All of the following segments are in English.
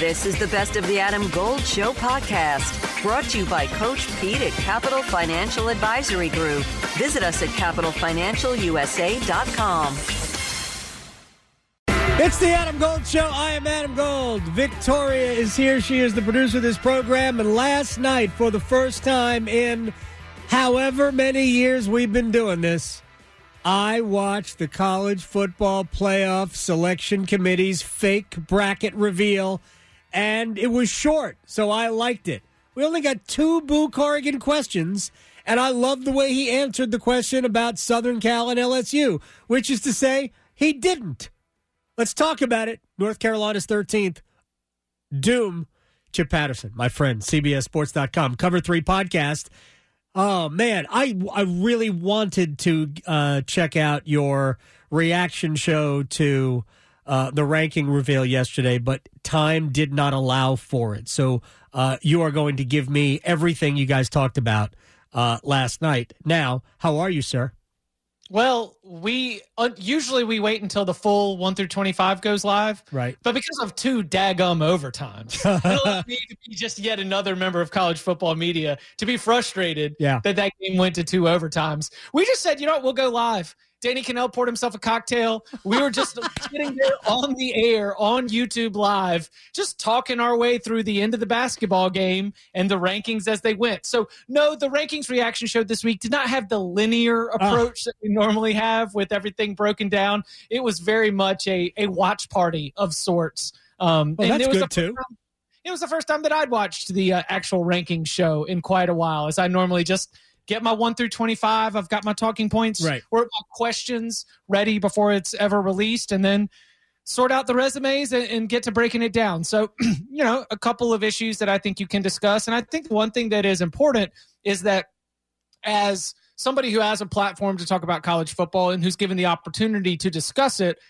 This is the Best of the Adam Gold Show podcast, brought to you by Coach Pete at Capital Financial Advisory Group. Visit us at capitalfinancialusa.com. It's the Adam Gold Show. I am Adam Gold. Victoria is here. She is the producer of this program. And last night, for the first time in however many years we've been doing this, I watched the college football playoff selection committee's fake bracket reveal, and it was short, so I liked it. We only got two Boo Corrigan questions, and I loved the way he answered the question about Southern Cal and LSU, which is to say, he didn't. Let's talk about it. North Carolina's 13th. Doom. Chip Patterson, my friend, CBSSports.com, Cover 3 podcast. Oh man, I I really wanted to uh, check out your reaction show to uh, the ranking reveal yesterday, but time did not allow for it. So uh, you are going to give me everything you guys talked about uh, last night. Now, how are you, sir? Well, we uh, usually we wait until the full one through twenty five goes live, right? But because of two daggum overtimes, it me to be just yet another member of college football media to be frustrated yeah. that that game went to two overtimes. We just said, you know what, we'll go live. Danny Kanell poured himself a cocktail. We were just sitting there on the air on YouTube Live, just talking our way through the end of the basketball game and the rankings as they went. So, no, the rankings reaction show this week did not have the linear ah. approach that we normally have with everything broken down. It was very much a, a watch party of sorts. Um, well, that's good too. Time, it was the first time that I'd watched the uh, actual ranking show in quite a while, as I normally just – get my one through 25. I've got my talking points right. or my questions ready before it's ever released. And then sort out the resumes and, and get to breaking it down. So, you know, a couple of issues that I think you can discuss. And I think one thing that is important is that as somebody who has a platform to talk about college football and who's given the opportunity to discuss it,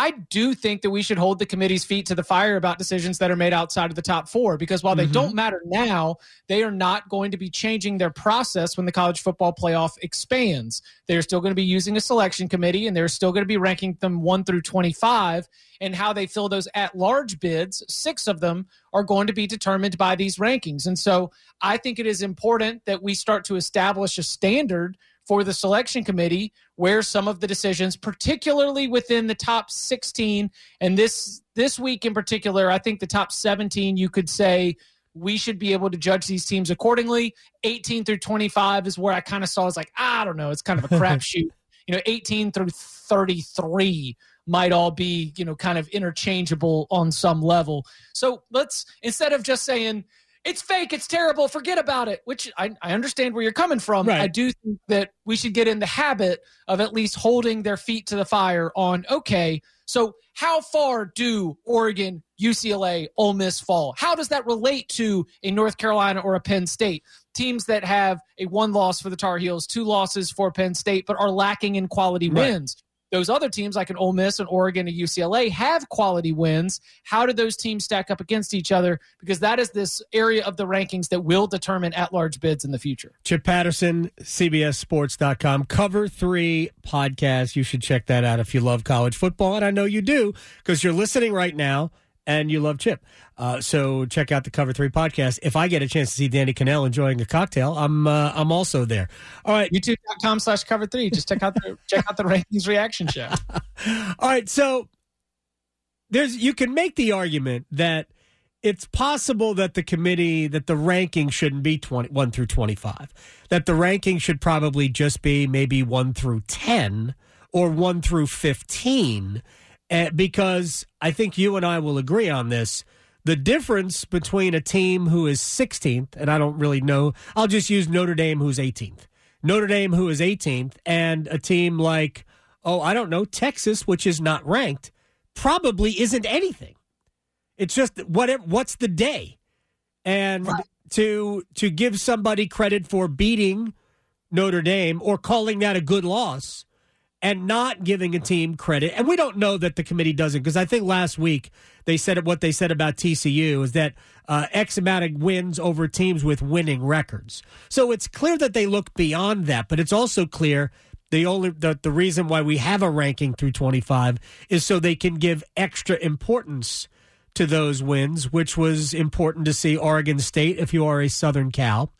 I do think that we should hold the committee's feet to the fire about decisions that are made outside of the top four because while they mm-hmm. don't matter now, they are not going to be changing their process when the college football playoff expands. They're still going to be using a selection committee and they're still going to be ranking them one through 25. And how they fill those at large bids, six of them are going to be determined by these rankings. And so I think it is important that we start to establish a standard for the selection committee where some of the decisions particularly within the top 16 and this this week in particular i think the top 17 you could say we should be able to judge these teams accordingly. 18 through 25 is where i kind of saw is like i don't know it's kind of a crapshoot. You know 18 through 33 might all be you know kind of interchangeable on some level. So let's instead of just saying it's fake, it's terrible, forget about it, which I, I understand where you're coming from. Right. I do think that we should get in the habit of at least holding their feet to the fire on, okay, so how far do Oregon, UCLA, Ole Miss fall? How does that relate to a North Carolina or a Penn State? Teams that have a one loss for the Tar Heels, two losses for Penn State, but are lacking in quality right. wins those other teams like an Ole Miss and Oregon and UCLA have quality wins. How do those teams stack up against each other? Because that is this area of the rankings that will determine at large bids in the future. Chip Patterson, CBSSports.com, Cover 3 podcast. You should check that out if you love college football. And I know you do because you're listening right now and you love Chip. Uh, so check out the Cover Three podcast. If I get a chance to see Danny Kanell enjoying a cocktail, I'm uh, I'm also there. All right, YouTube.com slash Cover Three. Just check out the check out the rankings reaction show. All right, so there's you can make the argument that it's possible that the committee that the ranking shouldn't be 21 through 25 that the ranking should probably just be maybe 1 through 10 or 1 through 15 uh, because I think you and I will agree on this. The difference between a team who is 16th, and I don't really know, I'll just use Notre Dame, who's 18th. Notre Dame, who is 18th, and a team like, oh, I don't know, Texas, which is not ranked, probably isn't anything. It's just what what's the day, and to to give somebody credit for beating Notre Dame or calling that a good loss and not giving a team credit. And we don't know that the committee doesn't because I think last week they said what they said about TCU is that uh, X amount of wins over teams with winning records. So it's clear that they look beyond that, but it's also clear the only the, the reason why we have a ranking through 25 is so they can give extra importance to those wins, which was important to see Oregon State, if you are a Southern Cal,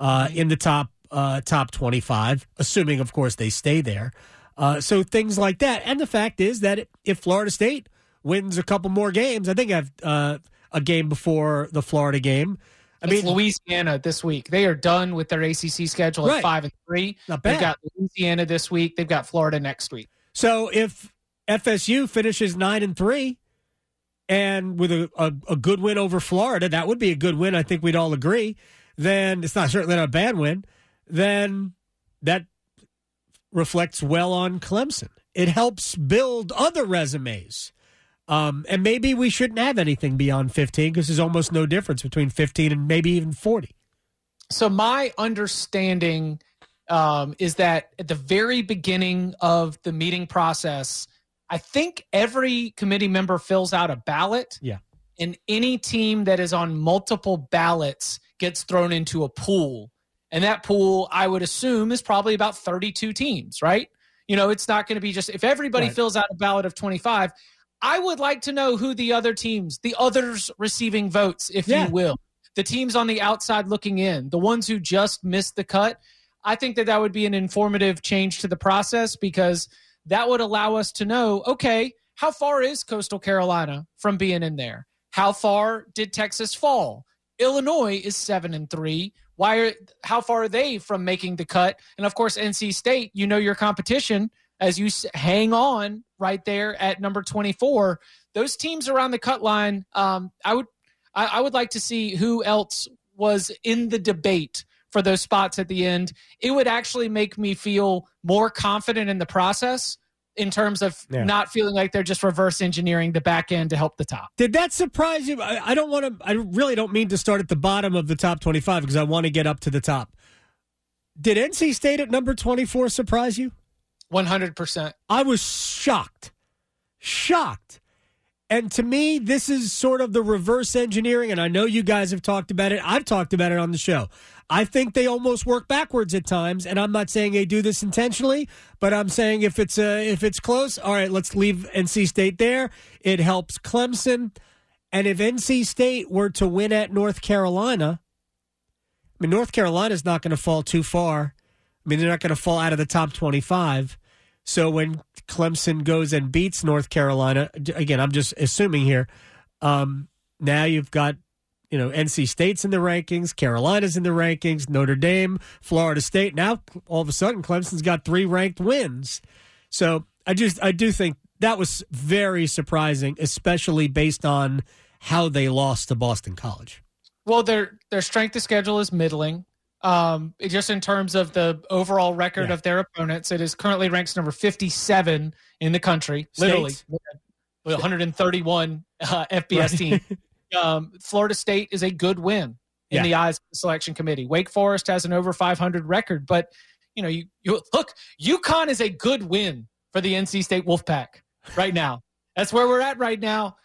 uh, in the top uh, top 25, assuming, of course, they stay there. Uh, so things like that. And the fact is that if Florida State wins a couple more games, I think I have uh, a game before the Florida game. I mean, Louisiana this week. They are done with their ACC schedule Right. at five and three. Not bad. They've got Louisiana this week. They've got Florida next week. So if FSU finishes nine and three, and with a, a, a good win over Florida, that would be a good win. I think we'd all agree. Then it's not certainly not a bad win. Then that reflects well on Clemson. It helps build other resumes. Um, and maybe we shouldn't have anything beyond 15 because there's almost no difference between 15 and maybe even 40. So my understanding um, is that at the very beginning of the meeting process, I think every committee member fills out a ballot. Yeah. And any team that is on multiple ballots gets thrown into a pool. And that pool, I would assume, is probably about 32 teams, right? You know, it's not going to be just if everybody Right. fills out a ballot of 25. I would like to know who the other teams, the others receiving votes, if Yeah. you will, the teams on the outside looking in, the ones who just missed the cut. I think that that would be an informative change to the process because that would allow us to know okay, how far is Coastal Carolina from being in there? How far did Texas fall? Illinois is seven and three. Why are how far are they from making the cut? And of course, NC State, you know your competition as you hang on right there at number 24. Those teams around the cut line, um, I would I, I would like to see who else was in the debate for those spots at the end. It would actually make me feel more confident in the process in terms of Yeah. not feeling like they're just reverse engineering the back end to help the top. Did that surprise you? I, I don't want to. I really don't mean to start at the bottom of the top twenty-five because I want to get up to the top. Did NC State at number twenty-four surprise you? 100%. I was shocked, shocked. And to me, this is sort of the reverse engineering. And I know you guys have talked about it. I've talked about it on the show. I think they almost work backwards at times. And I'm not saying they do this intentionally, but I'm saying if it's uh, if it's close, all right, let's leave NC State there. It helps Clemson. And if NC State were to win at North Carolina, I mean, North Carolina's not going to fall too far. I mean, they're not going to fall out of the top 25. So when Clemson goes and beats North Carolina, again, I'm just assuming here. Um, now you've got, you know, NC State's in the rankings, Carolina's in the rankings, Notre Dame, Florida State. Now all of a sudden, Clemson's got three ranked wins. So I just, I do think that was very surprising, especially based on how they lost to Boston College. Well, their their strength of schedule is middling. Um, just in terms of the overall record Yeah. of their opponents, it is currently ranks number 57 in the country, literally States? with 131 uh, FBS team. Um, Florida State is a good win in Yeah. the eyes of the selection committee. Wake Forest has an over 500 record, but you know, you, you look, UConn is a good win for the NC State Wolfpack right now. That's where we're at right now.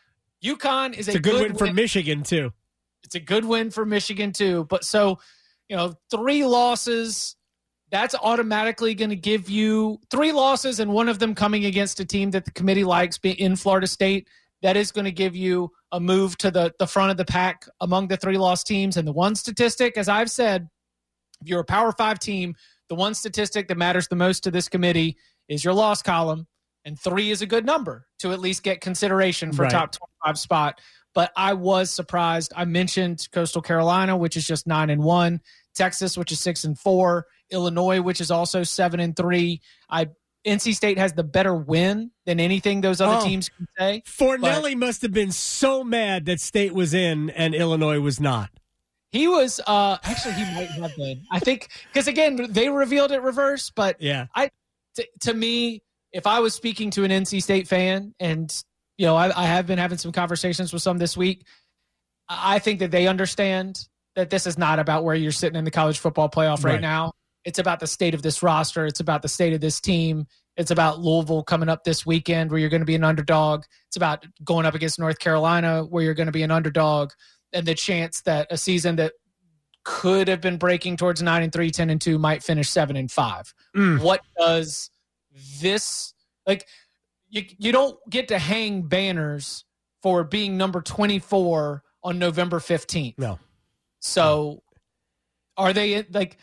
UConn is It's a good, win for Michigan, too. it's a good win for Michigan too. But so, you know, three losses, that's automatically going to give you three losses and one of them coming against a team that the committee likes in Florida State. That is going to give you a move to the, the front of the pack among the three loss teams. And the one statistic, as I've said, if you're a power five team, the one statistic that matters the most to this committee is your loss column. And three is a good number to at least get consideration for Right. top 25 spot but I was surprised. I mentioned Coastal Carolina, which is just nine and one, Texas, which is six and four, Illinois, which is also seven and three. I NC State has the better win than anything those other Oh. teams can say. Fornelli must have been so mad that State was in and Illinois was not. He was uh actually he might have been. I think because again they revealed it reverse, but Yeah. to, to me, if I was speaking to an NC State fan, and you know, I, I have been having some conversations with some this week, I I think that they understand that this is not about where you're sitting in the college football playoff right, Right. now. It's about the state of this roster. It's about the state of this team. It's about Louisville coming up this weekend where you're going to be an underdog. It's about going up against North Carolina where you're going to be an underdog and the chance that a season that could have been breaking towards 9 and 3, 10 and 2 might finish 7 and 5 Mm. what does this like you you don't get to hang banners for being number 24 on November 15th. No. So are they like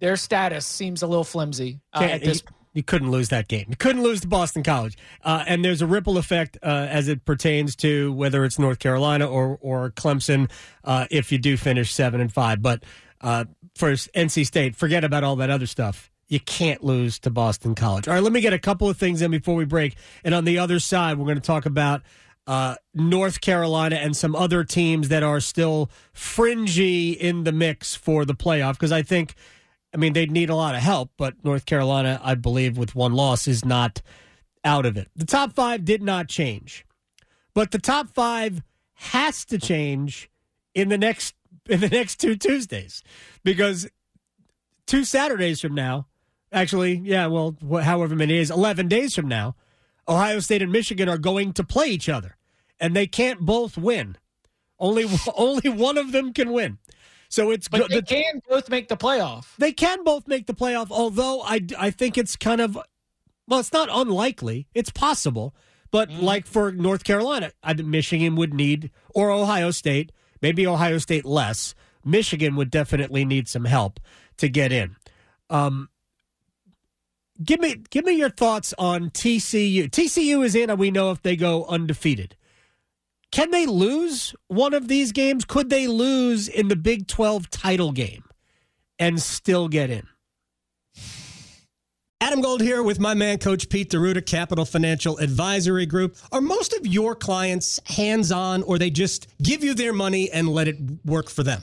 their status seems a little flimsy uh, at this you, you couldn't lose that game. You couldn't lose to Boston College. Uh, and there's a ripple effect uh, as it pertains to whether it's North Carolina or or Clemson uh, if you do finish seven and five. But uh, for NC State, forget about all that other stuff. You can't lose to Boston College. All right, let me get a couple of things in before we break. And on the other side, we're going to talk about uh, North Carolina and some other teams that are still fringy in the mix for the playoff because I think I mean, they'd need a lot of help, but North Carolina, I believe, with one loss, is not out of it. The top five did not change, but the top five has to change in the next in the next two Tuesdays because two Saturdays from now, actually, yeah, well, however many days, eleven days from now, Ohio State and Michigan are going to play each other, and they can't both win. Only only one of them can win. So it's but go- they the- can both make the playoff. they can both make the playoff, although I, I think it's kind of, well, it's not unlikely. It's possible. But like for North Carolina, I think Michigan would need, or Ohio State, maybe Ohio State less. Michigan would definitely need some help to get in. Um, give me give me your thoughts on TCU. TCU is in, and we know if they go undefeated. Can they lose one of these games? Could they lose in the Big 12 title game and still get in? Adam Gold here with my man, Coach Pete D'Arruda, Capital Financial Advisory Group. Are most of your clients hands on or they just give you their money and let it work for them?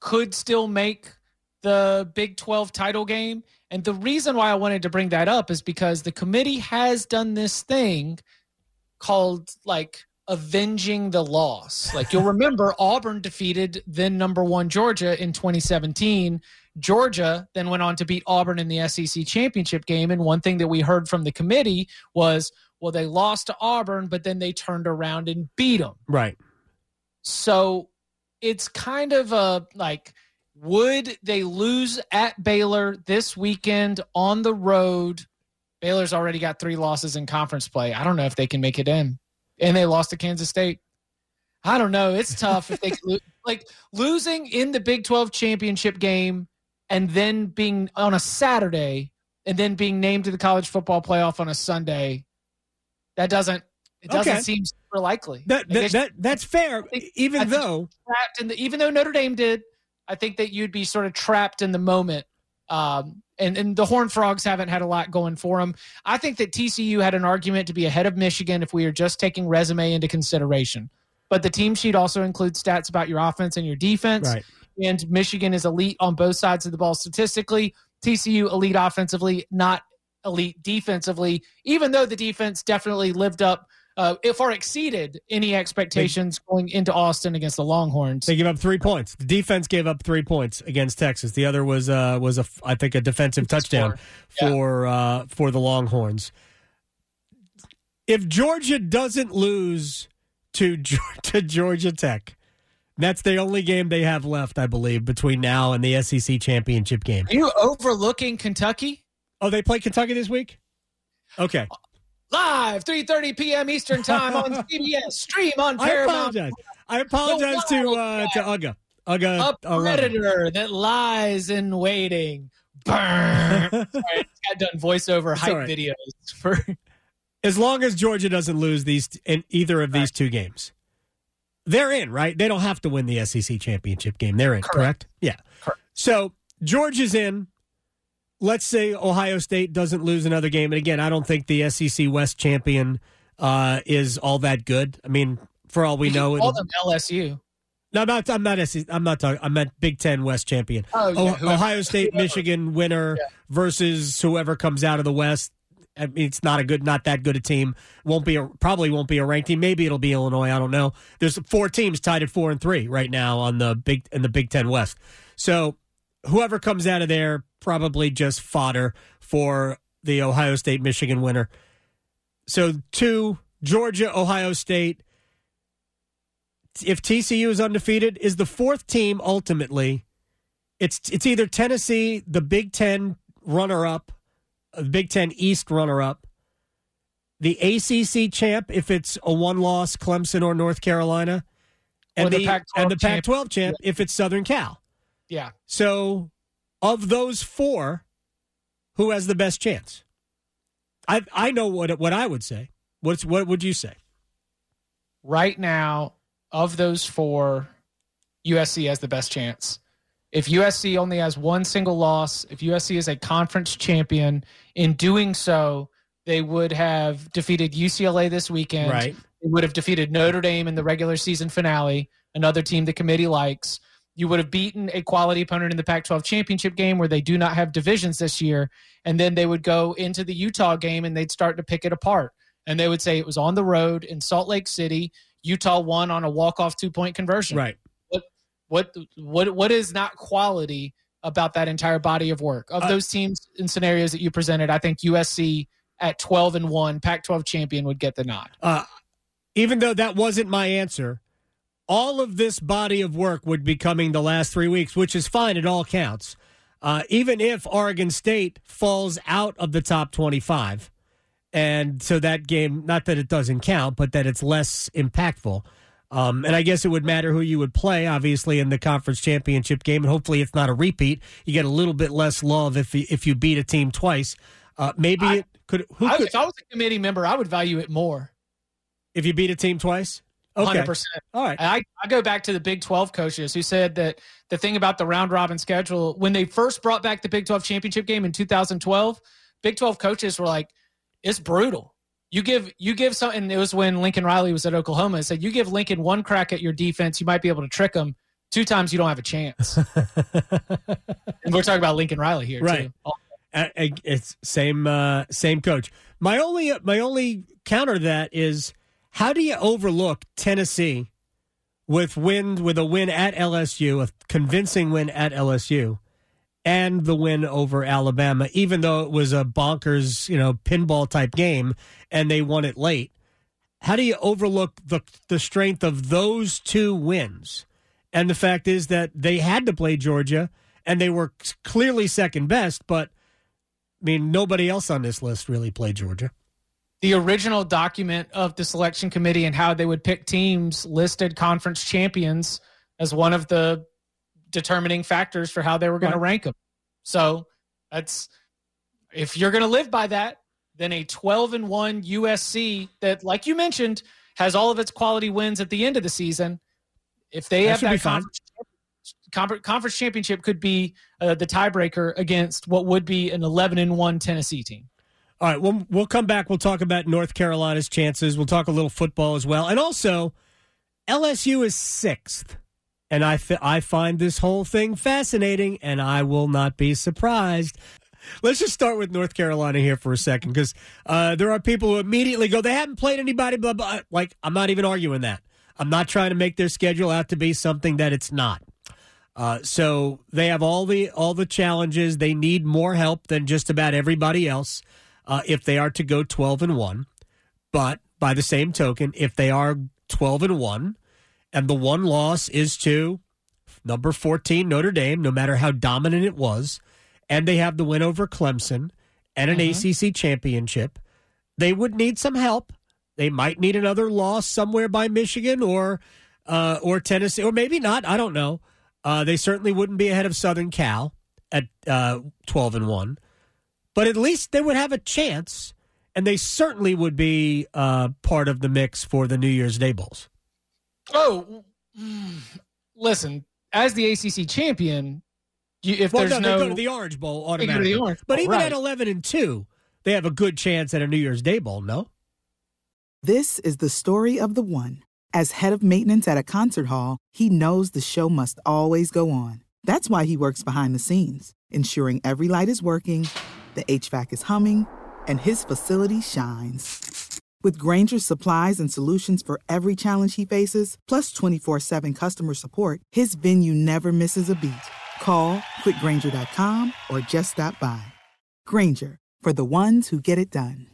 could still make the Big 12 title game. And the reason why I wanted to bring that up is because the committee has done this thing called like avenging the loss. Like you'll remember, Auburn defeated then number one Georgia in 2017. Georgia then went on to beat Auburn in the SEC championship game. And one thing that we heard from the committee was, well, they lost to Auburn, but then they turned around and beat them. Right. So it's kind of a like, would they lose at Baylor this weekend on the road? Baylor's already got three losses in conference play. I don't know if they can make it in. And they lost to Kansas State. I don't know. It's tough if they like losing in the Big 12 championship game and then being on a Saturday and then being named to the college football playoff on a Sunday. That doesn't it doesn't Okay. seem super likely. That, that, that that's fair. think- Even though trapped in the even though Notre Dame did, I think that you'd be sort of trapped in the moment. Um, and and the Horned Frogs haven't had a lot going for them. I think that TCU had an argument to be ahead of Michigan if we are just taking resume into consideration. But the team sheet also includes stats about your offense and your defense. right. And Michigan is elite on both sides of the ball statistically. TCU elite offensively, not elite defensively. Even though the defense definitely lived up, uh, if or exceeded any expectations going into Austin against the Longhorns. They gave up three points. The defense gave up three points against Texas. The other was uh, was a I think a defensive touchdown for uh, for the Longhorns. If Georgia doesn't lose to to Georgia Tech, that's the only game they have left, I believe, between now and the SEC championship game. Are you overlooking Kentucky? Oh, they play Kentucky this week. Okay, Live, 3.30 p.m. Eastern Time on CBS. Stream on I Paramount. apologize. I apologize to uh, to Uga. Uga, A 11. predator that lies in waiting. Burn. Sorry, I got done voiceover hype right. videos for as long as Georgia doesn't lose these in either of these two games, they're in, right? They don't have to win the SEC championship game. They're in, correct? Yeah. Correct. So Georgia's in. Let's say Ohio State doesn't lose another game, and again, I don't think the SEC West champion uh, is all that good. I mean, for all we know, all it'll- them LSU. no, I'm not. I'm not. SEC, I'm not talking. I'm at Big Ten West champion. Oh, yeah, Oh, Ohio State, whoever. Michigan winner Yeah. versus whoever comes out of the West. I mean, it's not a good, not that good a team. Won't be a, probably won't be a ranked team. Maybe it'll be Illinois. I don't know. There's four teams tied at four and three right now on the big in the Big Ten West. So whoever comes out of there probably just fodder for the Ohio State Michigan winner. So two Georgia, Ohio State. If TCU is undefeated, is the fourth team ultimately. It's it's either Tennessee, the Big Ten runner up, the uh, Big Ten East runner up, the ACC champ if it's a one loss Clemson or North Carolina, and Or the the, Pac-12 and the champ. Pac-12 champ if it's Southern Cal. Yeah. So, of those four, who has the best chance? I I know what what I would say. What's what would you say? right now of those four USC has the best chance. If USC only has one single loss, if USC is a conference champion, in doing so, they would have defeated UCLA this weekend. Right. They would have defeated Notre Dame in the regular season finale, another team the committee likes. You would have beaten a quality opponent in the Pac 12 championship game where they do not have divisions this year. And then they would go into the Utah game and they'd start to pick it apart. And they would say it was on the road in Salt Lake City. Utah won on a walk off two point conversion. Right. What what what, what is not quality about that entire body of work? Of Uh, those teams and scenarios that you presented, I think USC at 12 and 1, Pac 12 champion would get the nod. Uh, even though that wasn't my answer, all of this body of work would be coming the last three weeks, which is fine. It all counts. Uh, even if Oregon State falls out of the top 25, and so that game, not that it doesn't count, but that it's less impactful. Um, and I guess it would matter who you would play, obviously, in the conference championship game. And hopefully, it's not a repeat. You get a little bit less love if you, if you beat a team twice. Uh, maybe I- it could. Who I, could if I was a committee member, I would value it more. if you beat a team twice? Okay. 100%. All right. I, I go back to the Big 12 coaches who said that the thing about the round robin schedule, when they first brought back the Big 12 championship game in 2012, Big 12 coaches were like, it's brutal. You give you give some, and it was when Lincoln Riley was at Oklahoma. said you give Lincoln one crack at your defense, you might be able to trick him. Two times, you don't have a chance. and we're talking about Lincoln Riley here, Right. too. Uh, uh, it's same uh, same coach. My only my only counter to that is how do you overlook Tennessee with win with a win at LSU, a convincing win at LSU, and the win over Alabama, even though it was a bonkers you know pinball type game and they won it late. How do you overlook the the strength of those two wins? And the fact is that they had to play Georgia, and they were clearly second best, but I mean, nobody else on this list really played Georgia. The original document of the selection committee and how they would pick teams listed conference champions as one of the determining factors for how they were going to rank them. So that's if you're going to live by that, then a 12 and 1 USC that like you mentioned has all of its quality wins at the end of the season. If they That have that conference, conference, conference championship could be uh, the tiebreaker against what would be an 11 and 1 Tennessee team. All right, we'll, we'll come back. We'll talk about North Carolina's chances. We'll talk a little football as well. And also, LSU is sixth. And I, I find this whole thing fascinating, and I will not be surprised. Let's just start with North Carolina here for a second, because uh, there are people who immediately go, they haven't played anybody, blah, blah. Like, I'm not even arguing that. I'm not trying to make their schedule out to be something that it's not. Uh, so they have all the all the challenges. They need more help than just about everybody else uh, if they are to go twelve and one. But by the same token, if they are twelve and one, and the one loss is to number fourteen Notre Dame, no matter how dominant it was, and they have the win over Clemson and an ACC championship, they would need some help. They might need another loss somewhere by Michigan or uh, or Tennessee, or maybe not. I don't know. Uh, they certainly wouldn't be ahead of Southern Cal at uh, twelve and one, but at least they would have a chance, and they certainly would be uh, part of the mix for the New Year's Day bowls. Oh, mm, listen, as the ACC champion, you, if Well, there's no, no, they go to the Orange Bowl They go to automatically. the Orange but even right. at eleven and two, they have a good chance at a New Year's Day bowl. No, This is the story of the one. As head of maintenance at a concert hall, he knows the show must always go on. That's why he works behind the scenes, ensuring every light is working, the HVAC is humming, and his facility shines. With Grainger's supplies and solutions for every challenge he faces, plus 24 7 customer support, his venue never misses a beat. Call quickgranger.com or just stop by. Granger, for the ones who get it done.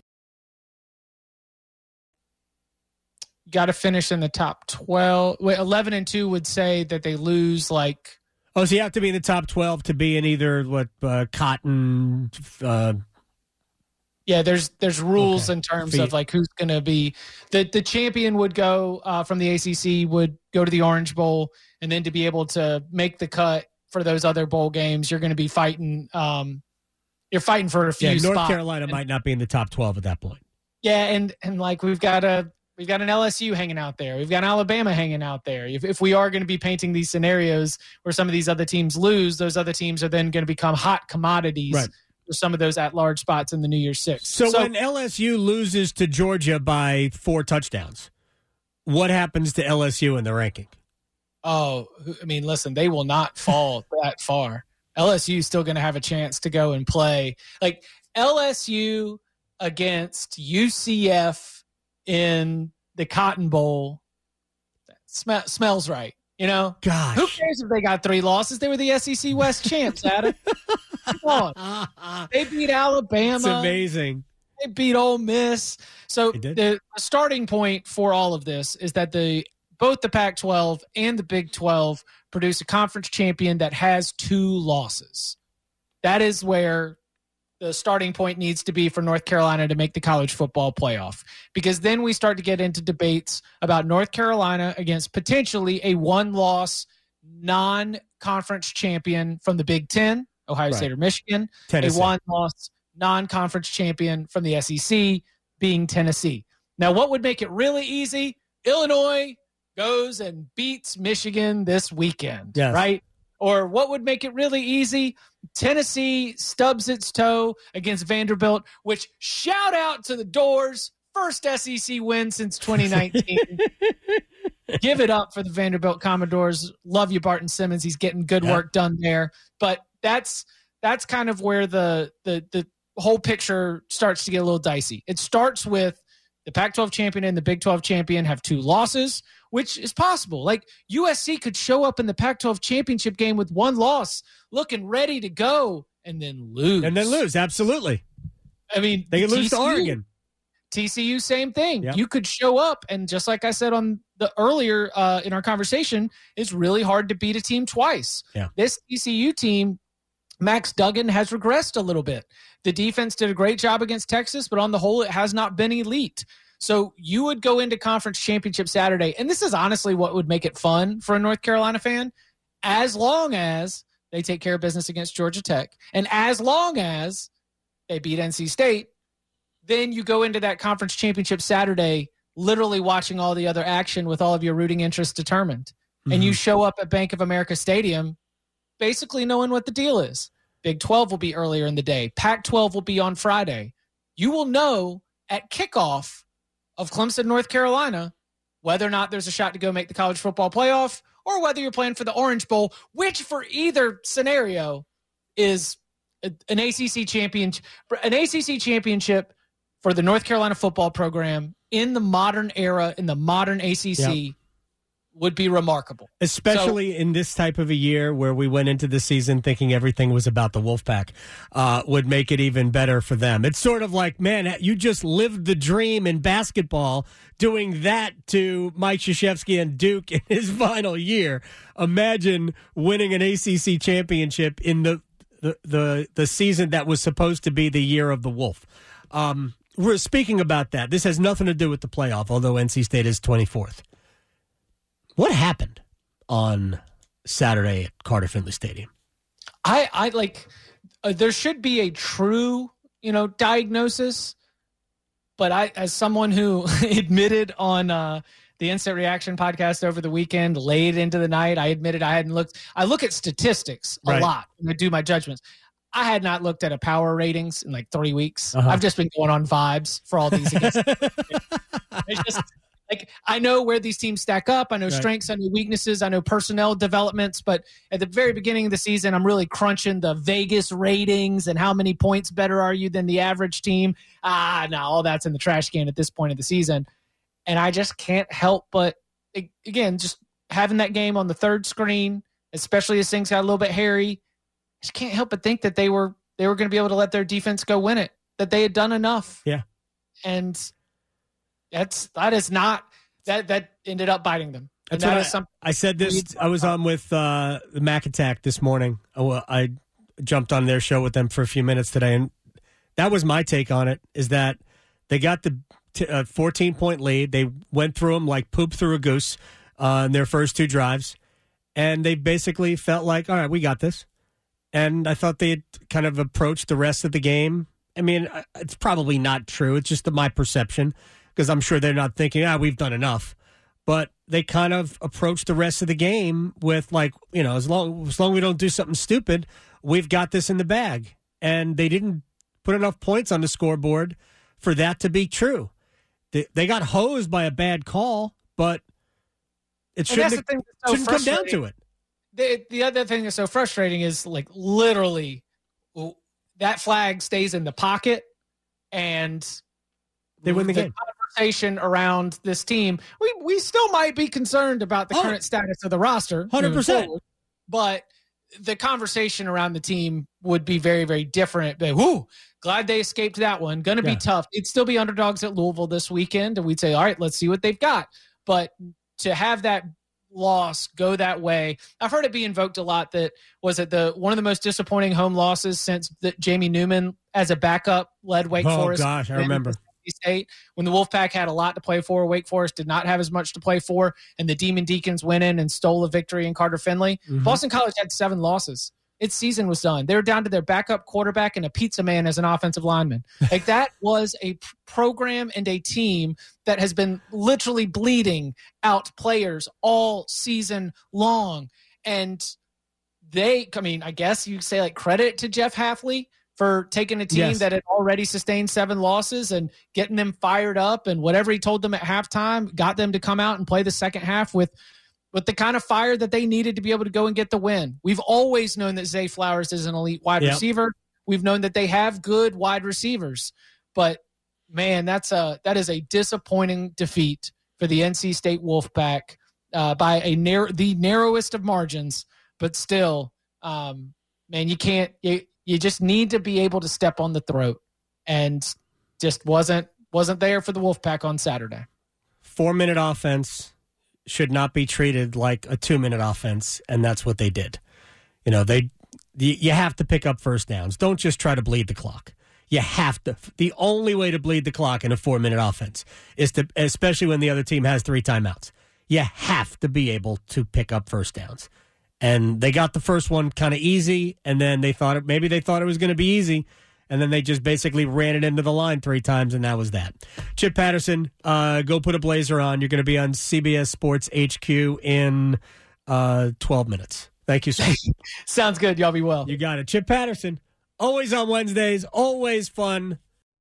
Got to finish in the top 12. Wait, 11 and 2 would say that they lose like. Oh, so you have to be in the top 12 to be in either what, uh, cotton, uh, yeah, there's there's rules Okay. in terms of like who's going to be the the champion would go uh, from the ACC would go to the Orange Bowl, and then to be able to make the cut for those other bowl games, you're going to be fighting. Um, you're fighting for a few. yeah, North spots. Carolina And- might not be in the top 12 at that point. Yeah, and and like we've got a we've got an LSU hanging out there. We've got Alabama hanging out there. If if we are going to be painting these scenarios where some of these other teams lose, those other teams are then going to become hot commodities. Right. For some of those at large spots in the New Year's Six. So, when LSU loses to Georgia by four touchdowns, what happens to LSU in the ranking? Oh, I mean, listen, they will not fall that far. LSU is still going to have a chance to go and play. Like LSU against UCF in the Cotton Bowl sm- smells right. You know, Gosh. who cares if they got three losses? They were the SEC West champs, Adam. Come on. They beat Alabama. It's amazing. They beat Ole Miss. So the starting point for all of this is that the both the Pac-12 and the Big 12 produce a conference champion that has two losses. That is where the starting point needs to be for North Carolina to make the college football playoff. Because then we start to get into debates about North Carolina against potentially a one-loss non-conference champion from the Big 10, Ohio Right. State or Michigan, Tennessee. a one loss non conference champion from the SEC being Tennessee. Now, what would make it really easy? Illinois goes and beats Michigan this weekend, Yes. right? Or what would make it really easy? Tennessee stubs its toe against Vanderbilt, which shout out to the Dores. First SEC win since 2019. Give it up for the Vanderbilt Commodores. Love you, Barton Simmons. He's getting good Yeah. work done there. But that's that's kind of where the the the whole picture starts to get a little dicey. It starts with the Pac-12 champion and the Big 12 champion have two losses, which is possible. Like USC could show up in the Pac-12 championship game with one loss, looking ready to go, and then lose. and then lose. Absolutely. I mean, They could lose to Oregon. TCU, same thing. Yep. You could show up, and just like I said on the earlier uh, in our conversation, it's really hard to beat a team twice. Yeah. This TCU team, Max Duggan has regressed a little bit. The defense did a great job against Texas, but on the whole, it has not been elite. So you would go into conference championship Saturday, and this is honestly what would make it fun for a North Carolina fan, as long as they take care of business against Georgia Tech, and as long as they beat NC State then you go into that conference championship Saturday, literally watching all the other action with all of your rooting interests determined. And you mm-hmm. show up at Bank of America Stadium, basically knowing what the deal is. Big 12 will be earlier in the day, Pac 12 will be on Friday. You will know at kickoff of Clemson, North Carolina, whether or not there's a shot to go make the college football playoff or whether you're playing for the Orange Bowl, which for either scenario is an ACC championship, an ACC championship for the North Carolina football program in the modern era, in the modern ACC, would be remarkable. especially in this type of a year where we went into the season thinking everything was about the Wolfpack, uh, would make it even better for them. It's sort of like, man, you just lived the dream in basketball doing that to Mike Krzyzewski and Duke in his final year. Imagine winning an ACC championship in the the the, the season that was supposed to be the year of the Wolf. Um, we're speaking about that. This has nothing to do with the playoff, although NC State is 24th. What happened on Saturday at Carter Finley Stadium? I, I like, uh, there should be a true, you know, diagnosis. But I, as someone who admitted on uh, the Instant Reaction podcast over the weekend, late into the night, I admitted I hadn't looked. I look at statistics a Right. lot when I do my judgments. I had not looked at a power ratings in like three weeks. Uh-huh. I've just been going on vibes for all these. It's just like I know where these teams stack up. I know Right. strengths, I know weaknesses, I know personnel developments. But at the very beginning of the season, I'm really crunching the Vegas ratings and how many points better are you than the average team. Ah, no, all that's in the trash can at this point of the season. And I just can't help but again, just having that game on the third screen, especially as things got a little bit hairy, I just can't help but think that they were they were going to be able to let their defense go win it. That they had done enough. Yeah. And that's that is not that that ended up biting them. That's that what is I, something I said this. I was on with uh, the Mac Attack this morning. Well, I jumped on their show with them for a few minutes today, and that was my take on it. Is that they got the t- uh, 14 point lead. They went through them like poop through a goose uh, in their first two drives, and they basically felt like, all right, we got this. And I thought they had kind of approached the rest of the game. I mean, uh, it's probably not true. It's just my perception because I'm sure they're not thinking, ah, we've done enough. But they kind of approach the rest of the game with like you know as long as long as we don't do something stupid we've got this in the bag. And they didn't put enough points on the scoreboard for that to be true. They, they got hosed by a bad call but it shouldn't, the thing so shouldn't come down to it. The the other thing that's so frustrating is like literally that flag stays in the pocket and They win the game. Conversation around this team we we still might be concerned about the Oh. current status of the roster. 100%. Mm-hmm. but the conversation around the team would be very very different. But whoo glad they escaped that one. Gonna Yeah. be tough. It'd still be underdogs at louisville this weekend and we'd say all right let's see what they've got. But to have that loss go that way i've heard it be invoked a lot that was it the one of the most disappointing home losses since that jamie newman as a backup led wake oh forest Oh gosh i remember State when the Wolfpack had a lot to play for. Wake Forest did not have as much to play for, and the Demon Deacons went in and stole a victory in Carter Finley. Mhm. Boston College had seven losses. Its season was done. They were down to their backup quarterback and a pizza man as an offensive lineman. Like that was a program and a team that has been literally bleeding out players all season long. And they, I mean, I guess you say like credit to Jeff Hafley for taking a team Yes. that had already sustained seven losses and getting them fired up and whatever he told them at halftime got them to come out and play the second half with with the kind of fire that they needed to be able to go and get the win. We've always known that Zay Flowers is an elite wide Yep. receiver. We've known that they have good wide receivers, but man, that's a that is a disappointing defeat for the NC State Wolfpack uh, by a narrow the narrowest of margins. But still, um, man, you can't you you just need to be able to step on the throat, and just wasn't wasn't there for the Wolfpack on Saturday. four minute offense should not be treated like a two minute offense, and that's what they did. You know, they you have to pick up first downs. Don't just try to bleed the clock. You have to. The only way to bleed the clock in a four minute offense is to, especially when the other team has three timeouts. You have to be able to pick up first downs. And they got the first one kind of easy, and then they thought it, maybe they thought it was going to be easy, and then they just basically ran it into the line three times, and that was that. Chip Patterson, uh, go put a blazer on. You're going to be on CBS Sports HQ in uh, 12 minutes. Thank you, sir. Sounds good. Y'all be well. you got it. Chip Patterson, always on Wednesdays, always fun.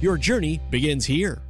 Your journey begins here.